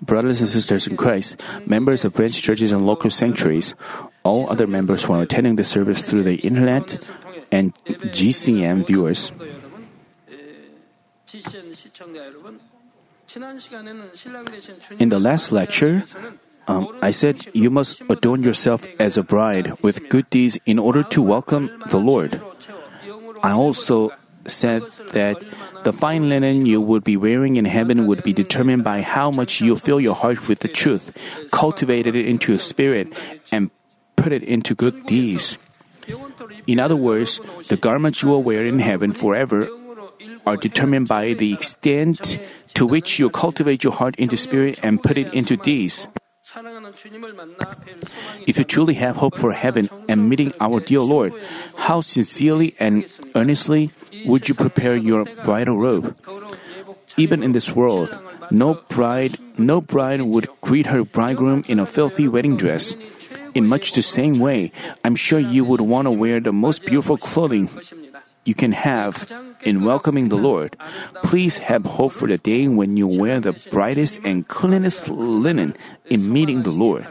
Brothers and sisters in Christ, members of branch churches and local sanctuaries, all other members who are attending the service through the internet, and GCN viewers. In the last lecture, um, I said you must adorn yourself as a bride with good deeds in order to welcome the Lord. I also said that the fine linen you would be wearing in heaven would be determined by how much you fill your heart with the truth, cultivated it into your spirit, and put it into good deeds. In other words, the garments you will wear in heaven forever are determined by the extent to which you cultivate your heart into spirit and put it into deeds. If you truly have hope for heaven and meeting our dear Lord, how sincerely and earnestly would you prepare your bridal robe? Even in this world, no bride, no bride would greet her bridegroom in a filthy wedding dress. In much the same way, I'm sure you would want to wear the most beautiful clothing you can have in welcoming the Lord. Please have hope for the day when you wear the brightest and cleanest linen in meeting the Lord.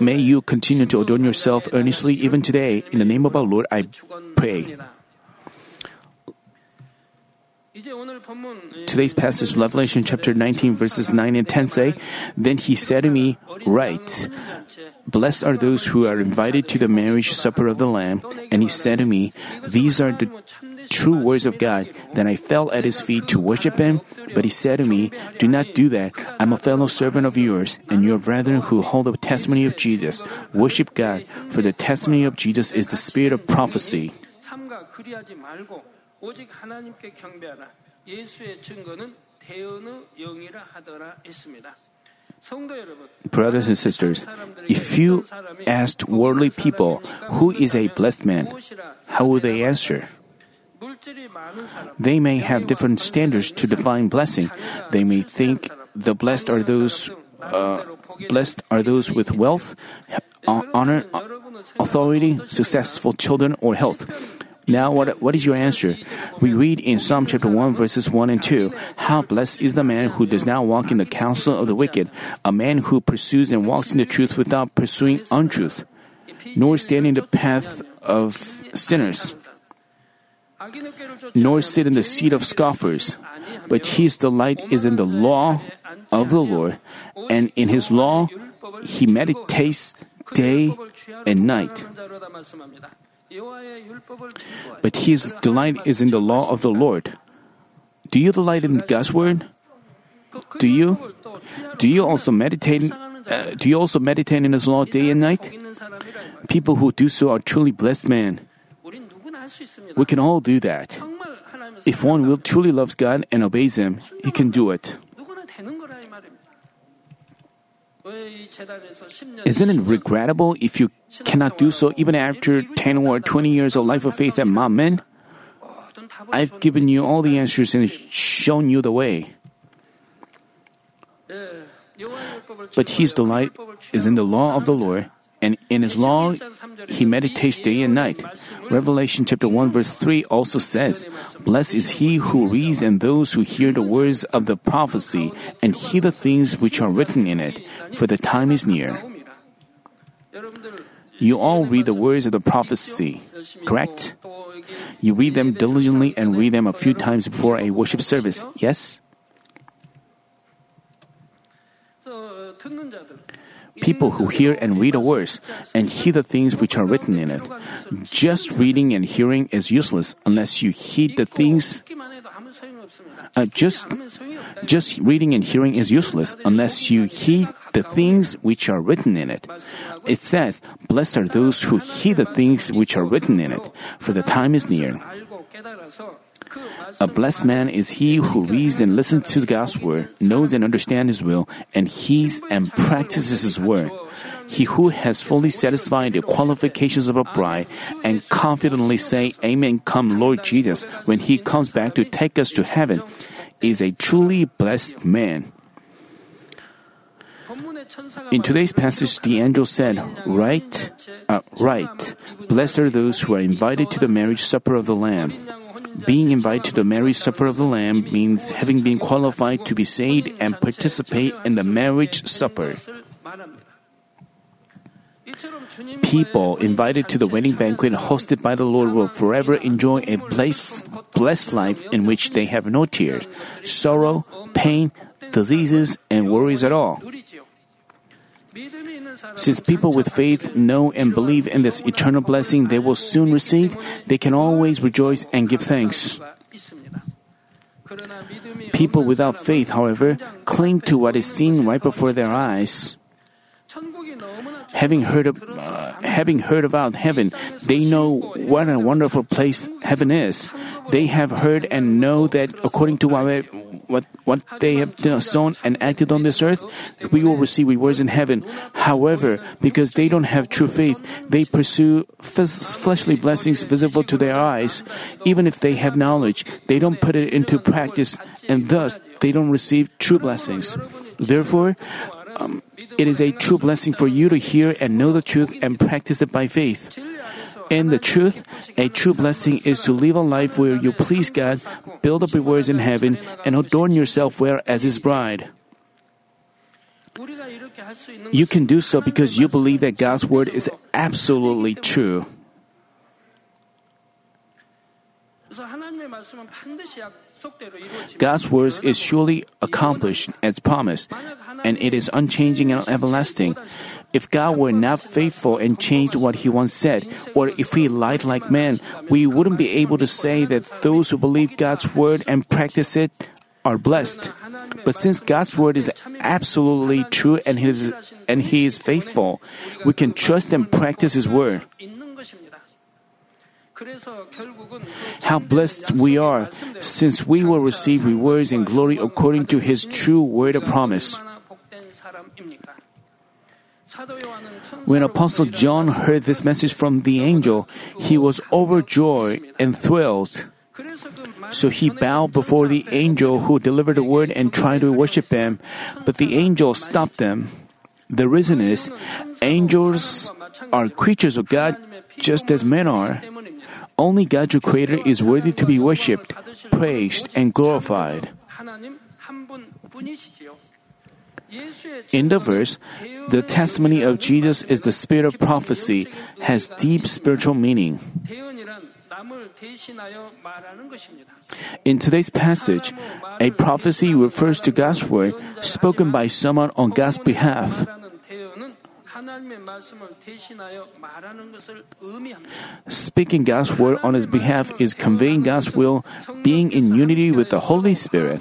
May you continue to adorn yourself earnestly even today. In the name of our Lord, I pray. Today's passage, Revelation chapter 19, verses 9 and 10 say, Then he said to me, Write, Blessed are those who are invited to the marriage supper of the Lamb. And he said to me, These are the true words of God. Then I fell at his feet to worship him. But he said to me, Do not do that. I'm a fellow servant of yours and your brethren who hold the testimony of Jesus. Worship God, for the testimony of Jesus is the spirit of prophecy. Brothers and sisters, if you asked worldly people, who is a blessed man, how would they answer? They may have different standards to define blessing. They may think the blessed are those uh, blessed are those with wealth, honor, authority, successful children, or health. Now, what, what is your answer? We read in Psalm chapter 1, verses 1 and 2 How blessed is the man who does not walk in the counsel of the wicked, a man who pursues and walks in the truth without pursuing untruth, nor stand in the path of sinners, nor sit in the seat of scoffers. But his delight is in the law of the Lord, and in his law he meditates day and night. But his delight is in the law of the Lord. Do you delight in God's word? Do you? Do you also meditate? Uh, do you also meditate in His law day and night? People who do so are truly blessed men. We can all do that. If one will truly loves God and obeys Him, he can do it. Isn't it regrettable if you cannot do so even after 10 or 20 years of life of faith at Manmin? I've given you all the answers and shown you the way. But his delight is in the law of the Lord, and in his law he meditates day and night. Revelation chapter 1 verse 3 also says, Blessed is he who reads and those who hear the words of the prophecy and hear the things which are written in it, for the time is near. You all read the words of the prophecy, correct? You read them diligently and read them a few times before a worship service, yes? People who hear and read the words and heed the things which are written in it. Just reading and hearing is useless unless you heed the things. Uh, just, just reading and hearing is useless unless you heed the things which are written in it. It says, Blessed are those who heed the things which are written in it, for the time is near. A blessed man is he who reads and listens to God's word, knows and understands his will, and heeds and practices his word. He who has fully satisfied the qualifications of a bride and confidently say, Amen, come Lord Jesus, when he comes back to take us to heaven, is a truly blessed man. In today's passage, the angel said, Right, uh, right, blessed are those who are invited to the marriage supper of the Lamb. Being invited to the marriage supper of the Lamb means having been qualified to be saved and participate in the marriage supper. People invited to the wedding banquet hosted by the Lord will forever enjoy a blessed, blessed life in which they have no tears, sorrow, pain, diseases, and worries at all. Since people with faith know and believe in this eternal blessing they will soon receive, they can always rejoice and give thanks. People without faith, however, cling to what is seen right before their eyes. Having heard, of, uh, having heard about heaven, they know what a wonderful place heaven is. They have heard and know that according to what, what, what they have sown and acted on this earth, we will receive rewards in heaven. However, because they don't have true faith, they pursue fleshly blessings visible to their eyes. Even if they have knowledge, they don't put it into practice, and thus they don't receive true blessings. Therefore, um, it is a true blessing for you to hear and know the truth and practice it by faith. In the truth, a true blessing is to live a life where you please God, build up rewards in heaven, and adorn yourself well as His bride. You can do so because you believe that God's word is absolutely true. God's word is surely accomplished as promised, and it is unchanging and everlasting. If God were not faithful and changed what He once said, or if He lied like man, we wouldn't be able to say that those who believe God's word and practice it are blessed. But since God's word is absolutely true and He is, and he is faithful, we can trust and practice His word. How blessed we are, since we will receive rewards and glory according to His true word of promise. When Apostle John heard this message from the angel, he was overjoyed and thrilled. So he bowed before the angel who delivered the word and tried to worship him, but the angel stopped them. The reason is, angels are creatures of God just as men are. Only God, your Creator, is worthy to be worshipped, praised, and glorified. In the verse, the testimony of Jesus is the spirit of prophecy, has deep spiritual meaning. In today's passage, a prophecy refers to God's word spoken by someone on God's behalf. Speaking God's word on his behalf is conveying God's will, being in unity with the Holy Spirit.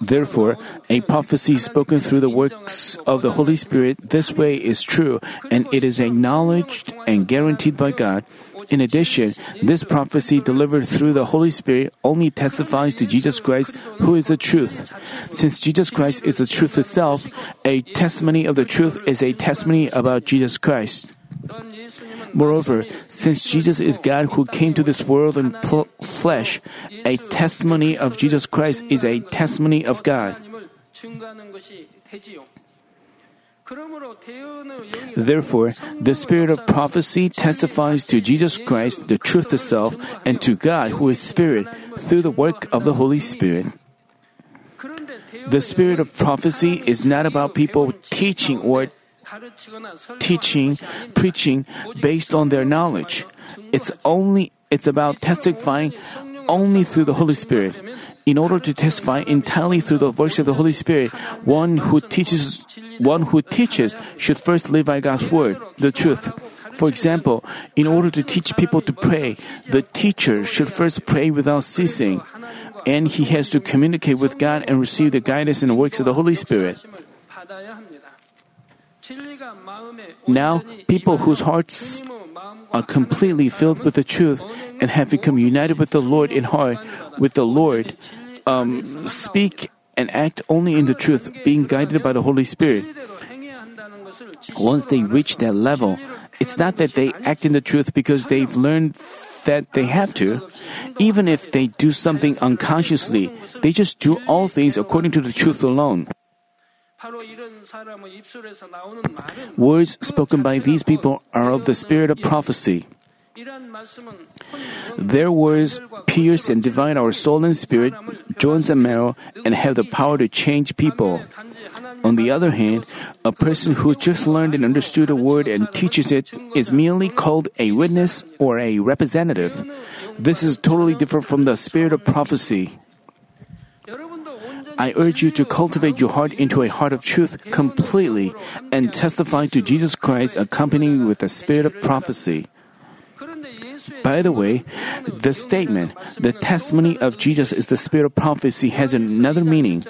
Therefore, a prophecy spoken through the works of the Holy Spirit this way is true, and it is acknowledged and guaranteed by God. In addition, this prophecy delivered through the Holy Spirit only testifies to Jesus Christ, who is the truth. Since Jesus Christ is the truth itself, a testimony of the truth is a testimony about Jesus Christ. Moreover, since Jesus is God who came to this world in pl- flesh, a testimony of Jesus Christ is a testimony of God. Therefore, the spirit of prophecy testifies to Jesus Christ, the truth itself, and to God, who is Spirit, through the work of the Holy Spirit. The spirit of prophecy is not about people teaching or teaching, preaching based on their knowledge. It's only it's about testifying only through the Holy Spirit. In order to testify entirely through the voice of the Holy Spirit, one who teaches one who teaches should first live by God's word, the truth. For example, in order to teach people to pray, the teacher should first pray without ceasing, and he has to communicate with God and receive the guidance and works of the Holy Spirit. Now, people whose hearts are completely filled with the truth and have become united with the Lord in heart, with the Lord, um, speak and act only in the truth, being guided by the Holy Spirit. Once they reach that level, it's not that they act in the truth because they've learned that they have to. Even if they do something unconsciously, they just do all things according to the truth alone. Words spoken by these people are of the spirit of prophecy. Their words pierce and divide our soul and spirit, joints and marrow, and have the power to change people. On the other hand, a person who just learned and understood a word and teaches it is merely called a witness or a representative. This is totally different from the spirit of prophecy. I urge you to cultivate your heart into a heart of truth completely and testify to Jesus Christ accompanied with the spirit of prophecy. By the way, the statement, the testimony of Jesus is the spirit of prophecy has another meaning.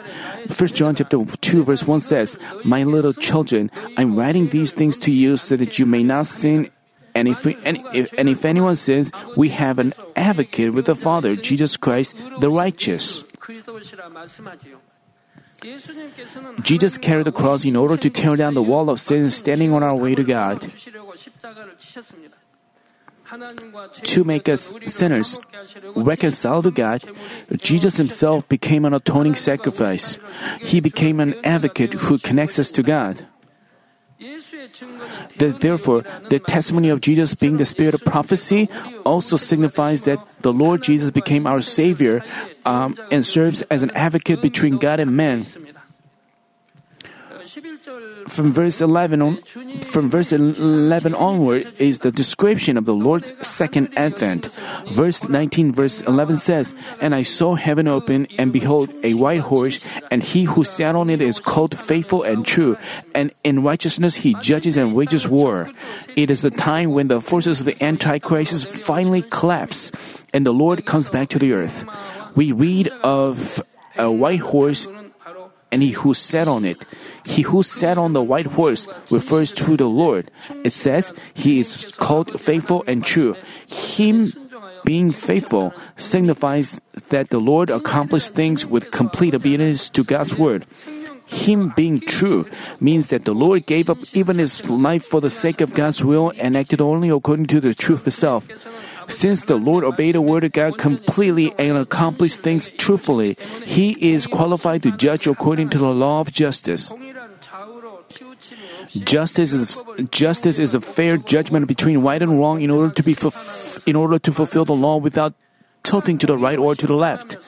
1 John chapter 2 verse 1 says, My little children, I'm writing these things to you so that you may not sin and if, we, and, if, and if anyone sins, we have an advocate with the Father, Jesus Christ, the righteous. Jesus carried the cross in order to tear down the wall of sin standing on our way to God. To make us sinners reconciled to God, Jesus himself became an atoning sacrifice. He became an advocate who connects us to God. The, therefore, the testimony of Jesus being the spirit of prophecy also signifies that the Lord Jesus became our Savior um, and serves as an advocate between God and man from verse 11 on, from verse 11 onward is the description of the Lord's second advent. Verse 19 verse 11 says, "And I saw heaven open and behold a white horse and he who sat on it is called faithful and true and in righteousness he judges and wages war." It is the time when the forces of the antichrist finally collapse and the Lord comes back to the earth. We read of a white horse and he who sat on it. He who sat on the white horse refers to the Lord. It says he is called faithful and true. Him being faithful signifies that the Lord accomplished things with complete obedience to God's word. Him being true means that the Lord gave up even his life for the sake of God's will and acted only according to the truth itself. Since the Lord obeyed the word of God completely and accomplished things truthfully, he is qualified to judge according to the law of justice. Justice is, justice is a fair judgment between right and wrong in order to be in order to fulfill the law without tilting to the right or to the left.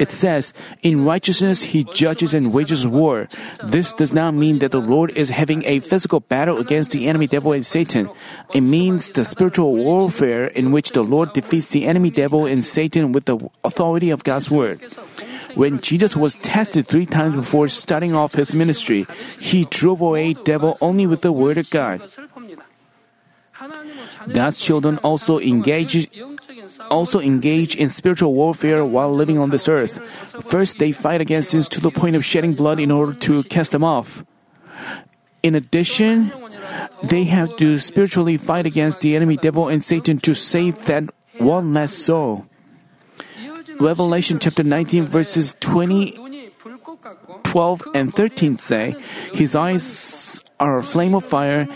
It says, In righteousness he judges and wages war. This does not mean that the Lord is having a physical battle against the enemy devil and Satan. It means the spiritual warfare in which the Lord defeats the enemy devil and Satan with the authority of God's word. When Jesus was tested three times before starting off his ministry, he drove away devil only with the word of God. God's children also engage also engage in spiritual warfare while living on this earth. First, they fight against sins to the point of shedding blood in order to cast them off. In addition, they have to spiritually fight against the enemy devil and Satan to save that one last soul. Revelation chapter 19 verses 20 12 and 13 say, His eyes are a flame of fire,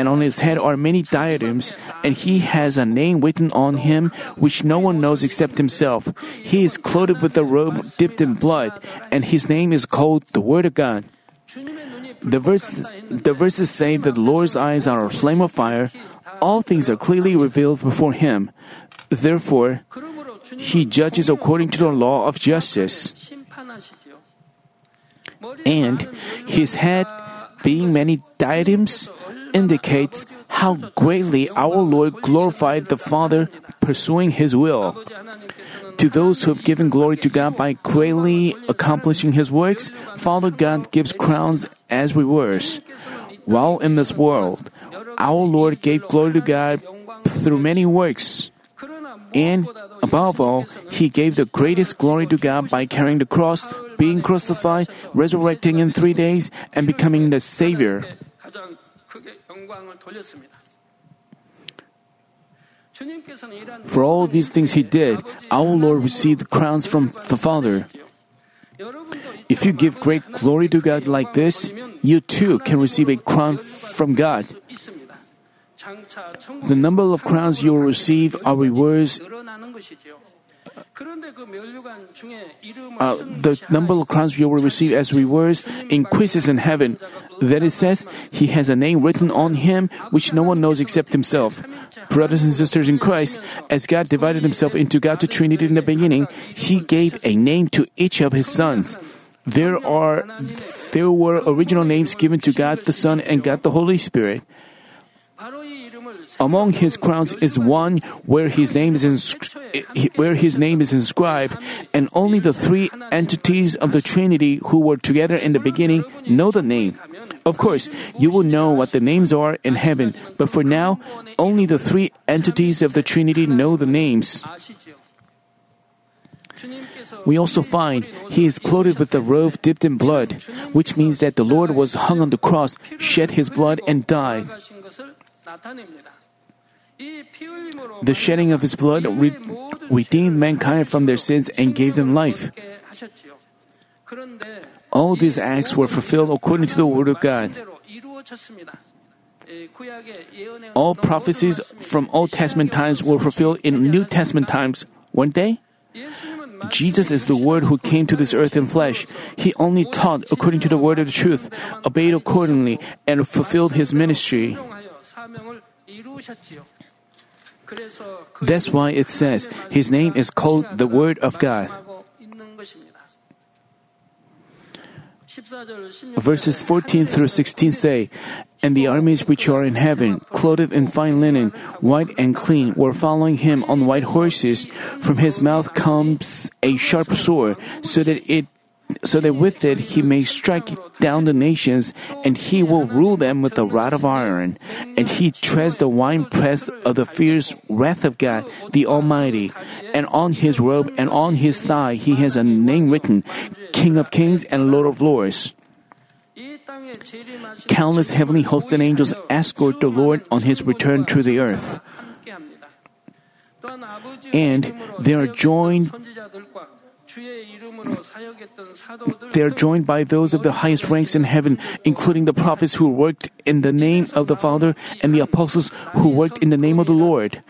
and on his head are many diadems, and he has a name written on him which no one knows except himself. He is clothed with a robe dipped in blood, and his name is called the Word of God. The verses, the verses say that the Lord's eyes are a flame of fire. All things are clearly revealed before him. Therefore, he judges according to the law of justice. And his head being many diadems indicates how greatly our Lord glorified the Father pursuing His will. To those who have given glory to God by greatly accomplishing His works, Father God gives crowns as rewards. While in this world, our Lord gave glory to God through many works. And above all, He gave the greatest glory to God by carrying the cross, being crucified, resurrecting in three days, and becoming the Savior. For all these things He did, our Lord received crowns from the Father. If you give great glory to God like this, you too can receive a crown from God. The number of crowns you will receive are rewards uh, the number of crowns you will receive as rewards increases in heaven. Then it says, He has a name written on him which no one knows except Himself. Brothers and sisters in Christ, as God divided Himself into God to Trinity in the beginning, He gave a name to each of His sons. There are there were original names given to God the Son and God the Holy Spirit. Among his crowns is one where his name is inscri- where his name is inscribed, and only the three entities of the Trinity who were together in the beginning know the name. Of course, you will know what the names are in heaven, but for now, only the three entities of the Trinity know the names. We also find he is clothed with a robe dipped in blood, which means that the Lord was hung on the cross, shed his blood, and died. The shedding of his blood re- redeemed mankind from their sins and gave them life. All these acts were fulfilled according to the Word of God. All prophecies from Old Testament times were fulfilled in New Testament times, weren't they? Jesus is the Word who came to this earth in flesh. He only taught according to the word of the truth, obeyed accordingly, and fulfilled his ministry. That's why it says his name is called the Word of God. Verses 14 through 16 say, And the armies which are in heaven, clothed in fine linen, white and clean, were following him on white horses. From his mouth comes a sharp sword, so that it so that with it he may strike down the nations, and he will rule them with a rod of iron. And he treads the winepress of the fierce wrath of God, the Almighty. And on his robe and on his thigh he has a name written, King of Kings and Lord of Lords. Countless heavenly hosts and angels escort the Lord on his return to the earth. And they are joined they are joined by those of the highest ranks in heaven, including the prophets who worked in the name of the Father and the apostles who worked in the name of the Lord.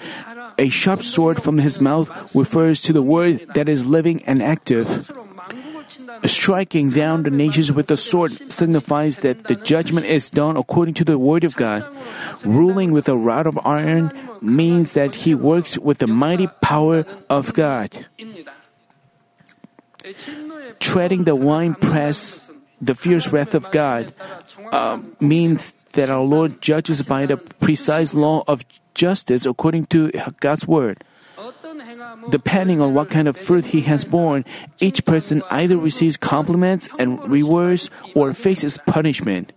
A sharp sword from his mouth refers to the word that is living and active. Striking down the nations with the sword signifies that the judgment is done according to the word of God. Ruling with a rod of iron means that he works with the mighty power of God. Treading the wine press, the fierce wrath of God, uh, means that our Lord judges by the precise law of justice according to God's word. Depending on what kind of fruit he has borne, each person either receives compliments and rewards or faces punishment.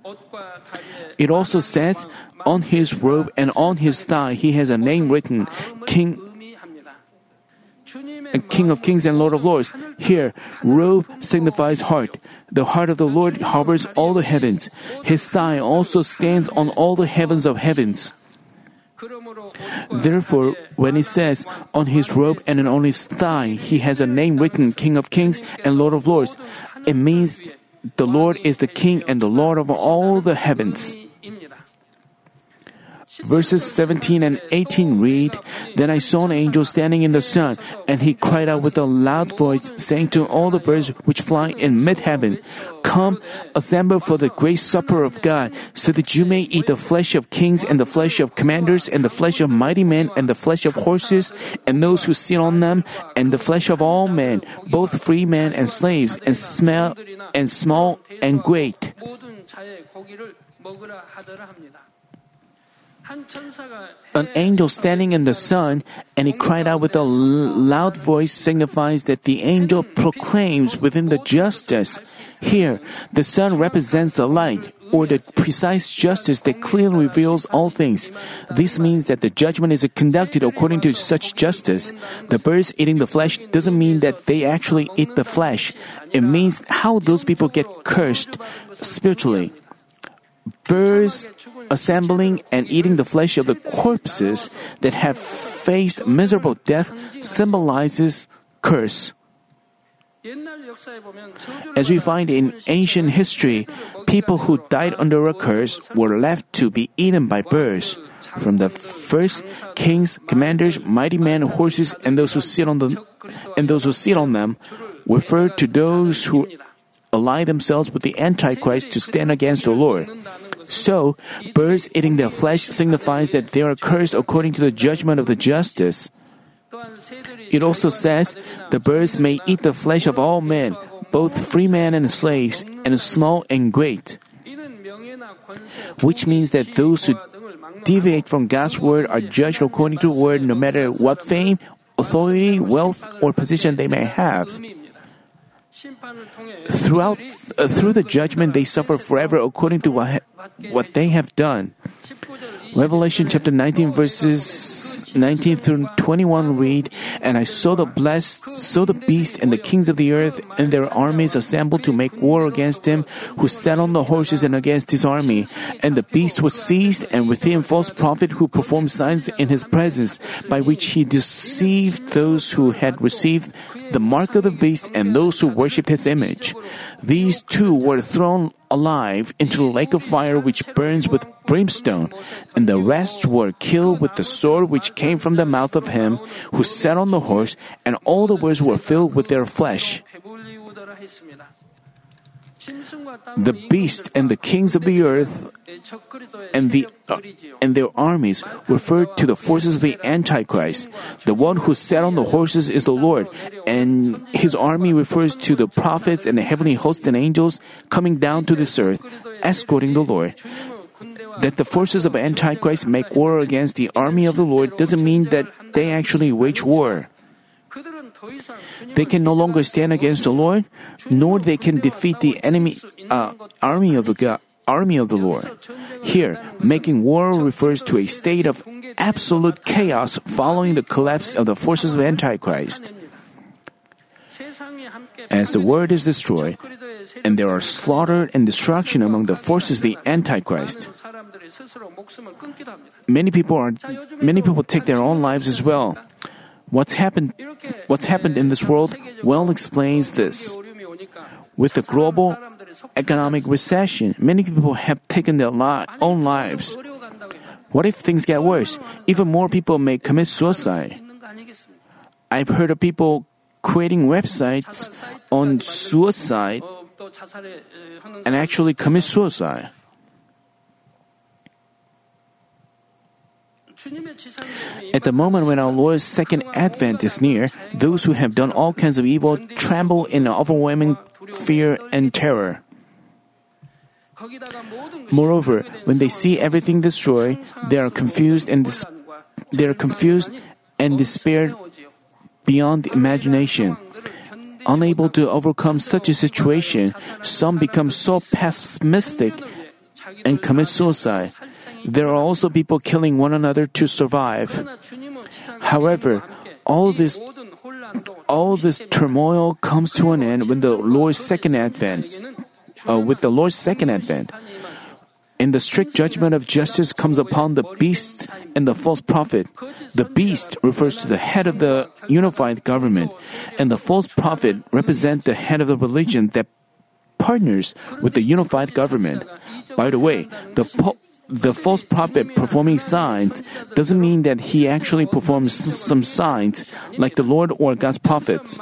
It also says, on his robe and on his thigh he has a name written, King King of Kings and Lord of Lords. Here, robe signifies heart. The heart of the Lord harbors all the heavens. His thigh also stands on all the heavens of heavens. Therefore, when it says, on his robe and on his thigh, he has a name written, King of Kings and Lord of Lords, it means the Lord is the King and the Lord of all the heavens. Verses 17 and 18 read, Then I saw an angel standing in the sun, and he cried out with a loud voice, saying to all the birds which fly in mid heaven, Come, assemble for the great supper of God, so that you may eat the flesh of kings, and the flesh of commanders, and the flesh of mighty men, and the flesh of horses, and those who sit on them, and the flesh of all men, both free men and slaves, and smell and small and great. An angel standing in the sun, and he cried out with a loud voice, signifies that the angel proclaims within the justice. Here, the sun represents the light, or the precise justice that clearly reveals all things. This means that the judgment is conducted according to such justice. The birds eating the flesh doesn't mean that they actually eat the flesh. It means how those people get cursed spiritually. Birds assembling and eating the flesh of the corpses that have faced miserable death symbolizes curse. As we find in ancient history, people who died under a curse were left to be eaten by birds. from the first kings, commanders, mighty men, horses, and those who sit on them, and those who sit on them, refer to those who ally themselves with the Antichrist to stand against the Lord. So, birds eating their flesh signifies that they are cursed according to the judgment of the justice. It also says, the birds may eat the flesh of all men, both free men and slaves, and small and great. Which means that those who deviate from God's word are judged according to word no matter what fame, authority, wealth, or position they may have. Throughout, uh, through the judgment, they suffer forever according to what, what they have done. Revelation chapter 19 verses 19 through 21 read, And I saw the blessed, saw the beast and the kings of the earth and their armies assembled to make war against him who sat on the horses and against his army. And the beast was seized and with him false prophet who performed signs in his presence by which he deceived those who had received the mark of the beast and those who worshipped his image. These two were thrown alive into the lake of fire which burns with brimstone, and the rest were killed with the sword which came from the mouth of him who sat on the horse, and all the birds were filled with their flesh. The beast and the kings of the earth and the uh, and their armies refer to the forces of the Antichrist. The one who sat on the horses is the Lord, and his army refers to the prophets and the heavenly hosts and angels coming down to this earth, escorting the Lord. That the forces of Antichrist make war against the army of the Lord doesn't mean that they actually wage war. They can no longer stand against the Lord, nor they can defeat the enemy uh, army of the God, army of the Lord. Here, making war refers to a state of absolute chaos following the collapse of the forces of Antichrist. As the world is destroyed, and there are slaughter and destruction among the forces of the Antichrist. Many people are many people take their own lives as well. What's happened what's happened in this world well explains this. With the global economic recession, many people have taken their li- own lives. What if things get worse? Even more people may commit suicide. I've heard of people creating websites on suicide and actually commit suicide. At the moment when our Lord's second advent is near, those who have done all kinds of evil tremble in overwhelming fear and terror. Moreover, when they see everything destroyed, they are confused and dis- they are confused and despair beyond imagination. Unable to overcome such a situation, some become so pessimistic and commit suicide. There are also people killing one another to survive. However, all this all this turmoil comes to an end when the Lord's second advent. Uh, with the Lord's second advent. And the strict judgment of justice comes upon the beast and the false prophet. The beast refers to the head of the unified government, and the false prophet represent the head of the religion that partners with the unified government. By the way, the po- the false prophet performing signs doesn't mean that he actually performs some signs like the Lord or God's prophets.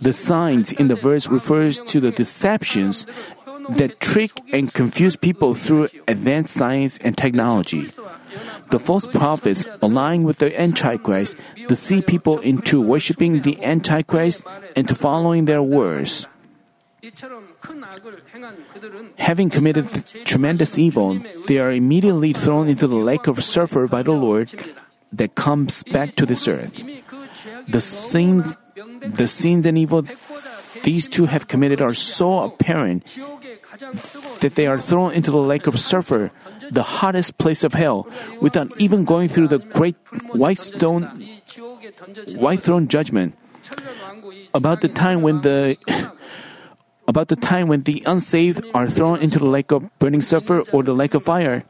The signs in the verse refers to the deceptions that trick and confuse people through advanced science and technology. The false prophets, aligning with the Antichrist, deceive people into worshiping the Antichrist and to following their words. Having committed tremendous evil, they are immediately thrown into the lake of sulfur by the Lord that comes back to this earth. The sins, the sins and evil these two have committed are so apparent that they are thrown into the lake of sulfur, the hottest place of hell, without even going through the great white stone, white throne judgment. About the time when the about the time when the unsaved are thrown into the lake of burning sulfur or the lake of fire.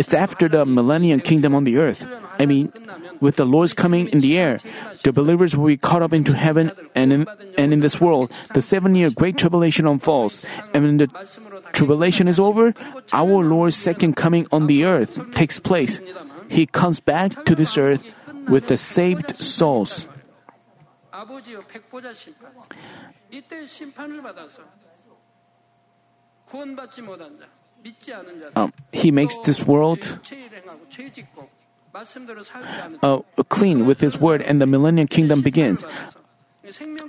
It's after the millennium kingdom on the earth. I mean, with the Lord's coming in the air, the believers will be caught up into heaven, and in, and in this world, the seven year great tribulation unfolds. And when the tribulation is over, our Lord's second coming on the earth takes place. he comes back to this earth with the saved souls. Um, he makes this world uh, clean with his word, and the millennial kingdom begins.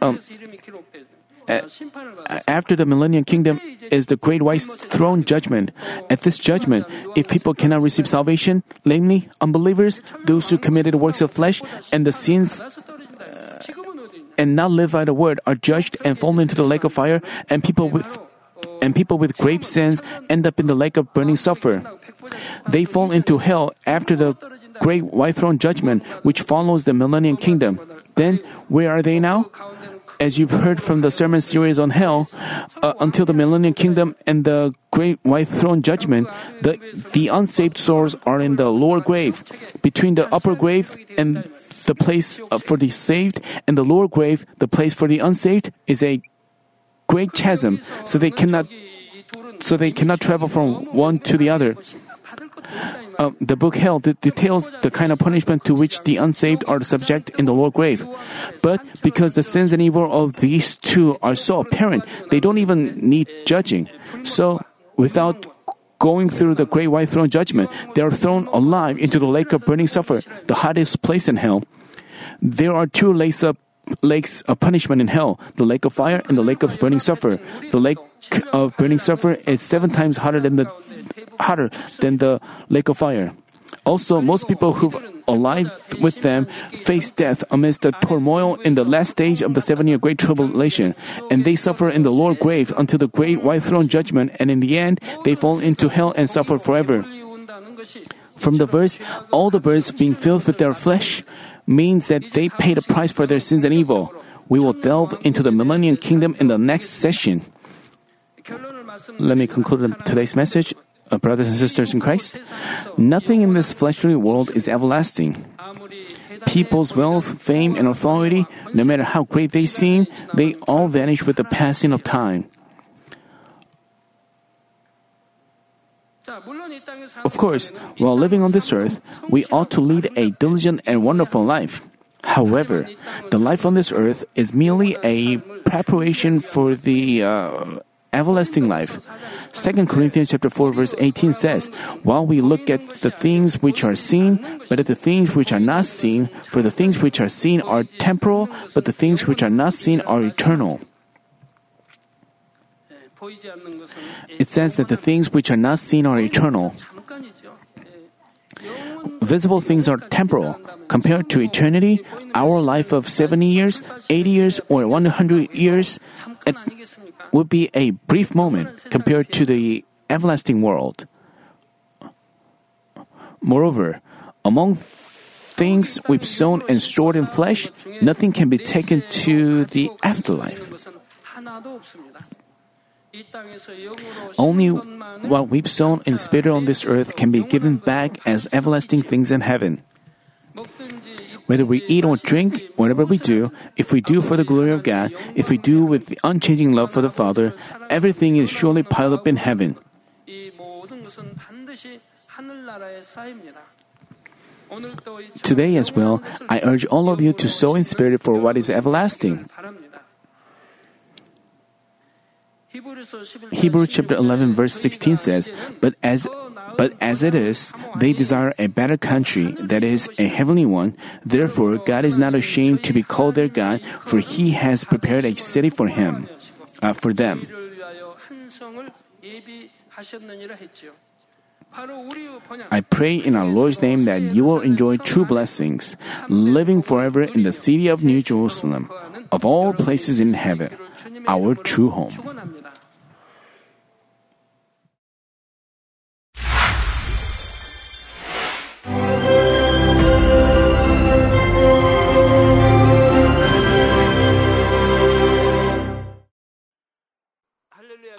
Um, after the millennial kingdom is the great white throne judgment. At this judgment, if people cannot receive salvation, namely unbelievers, those who committed works of flesh, and the sins and not live by the word are judged and fall into the lake of fire, and people with and people with grave sins end up in the lake of burning sulfur. They fall into hell after the great white throne judgment, which follows the millennium kingdom. Then, where are they now? As you've heard from the sermon series on hell, uh, until the millennium kingdom and the great white throne judgment, the, the unsaved souls are in the lower grave, between the upper grave and the place uh, for the saved, and the lower grave, the place for the unsaved, is a great chasm, so they cannot so they cannot travel from one to the other. Uh, the book Hell details the kind of punishment to which the unsaved are subject in the lower grave. But because the sins and evil of these two are so apparent, they don't even need judging. So, without going through the great white throne judgment, they are thrown alive into the lake of burning sulfur, the hottest place in hell. There are two lakes of lakes of punishment in hell: the lake of fire and the lake of burning sulfur. The lake of burning sulfur is seven times hotter than the hotter than the lake of fire. Also, most people who alive with them face death amidst the turmoil in the last stage of the seven year great tribulation, and they suffer in the lower grave until the great white throne judgment, and in the end, they fall into hell and suffer forever. From the verse, all the birds being filled with their flesh means that they paid a price for their sins and evil. We will delve into the millennium kingdom in the next session. Let me conclude today's message brothers and sisters in Christ, nothing in this fleshly world is everlasting. People's wealth, fame, and authority, no matter how great they seem, they all vanish with the passing of time. Of course, while living on this earth, we ought to lead a diligent and wonderful life. However, the life on this earth is merely a preparation for the uh, everlasting life. 2 Corinthians chapter 4 verse 18 says, While we look at the things which are seen, but at the things which are not seen, for the things which are seen are temporal, but the things which are not seen are eternal. It says that the things which are not seen are eternal. Visible things are temporal. Compared to eternity, our life of 70 years, 80 years, or 100 years, at would be a brief moment compared to the everlasting world. Moreover, among things we've sown and stored in flesh, nothing can be taken to the afterlife. Only what we've sown and spirit on this earth can be given back as everlasting things in heaven. Whether we eat or drink, whatever we do, if we do for the glory of God, if we do with the unchanging love for the Father, everything is surely piled up in heaven. Today as well, I urge all of you to sow in spirit for what is everlasting. Hebrew chapter 11 verse 16 says, "But as but as it is, they desire a better country, that is, a heavenly one. Therefore, God is not ashamed to be called their God, for He has prepared a city for him, uh, for them." I pray in our Lord's name that you will enjoy true blessings, living forever in the city of New Jerusalem, of all places in heaven, our true home.